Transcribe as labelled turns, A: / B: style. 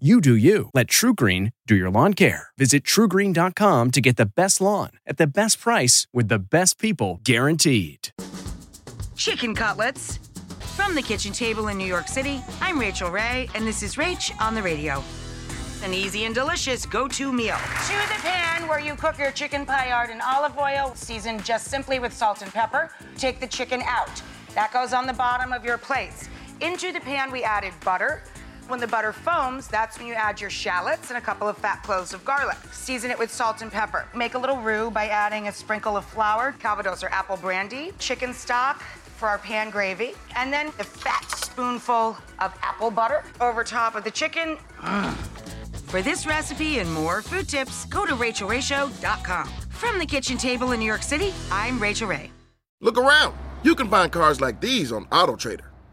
A: You do you. Let TruGreen do your lawn care. Visit trugreen.com to get the best lawn at the best price with the best people guaranteed.
B: Chicken cutlets. From the kitchen table in New York City, I'm Rachael Ray, and this is Rach on the radio. An easy and delicious go to meal. To the pan where you cook your chicken paillard in olive oil, seasoned just simply with salt and pepper. Take the chicken out. That goes on the bottom of your plates. Into the pan, we added butter. When the butter foams, that's when you add your shallots and a couple of fat cloves of garlic. Season it with salt and pepper. Make a little roux by adding a sprinkle of flour, Calvados or apple brandy, chicken stock for our pan gravy, and then a fat spoonful of apple butter over top of the chicken. Mm. For this recipe and more food tips, go to rachaelrayshow.com. From the kitchen table in New York City, I'm Rachael Ray.
C: Look around. You can find cars like these on AutoTrader.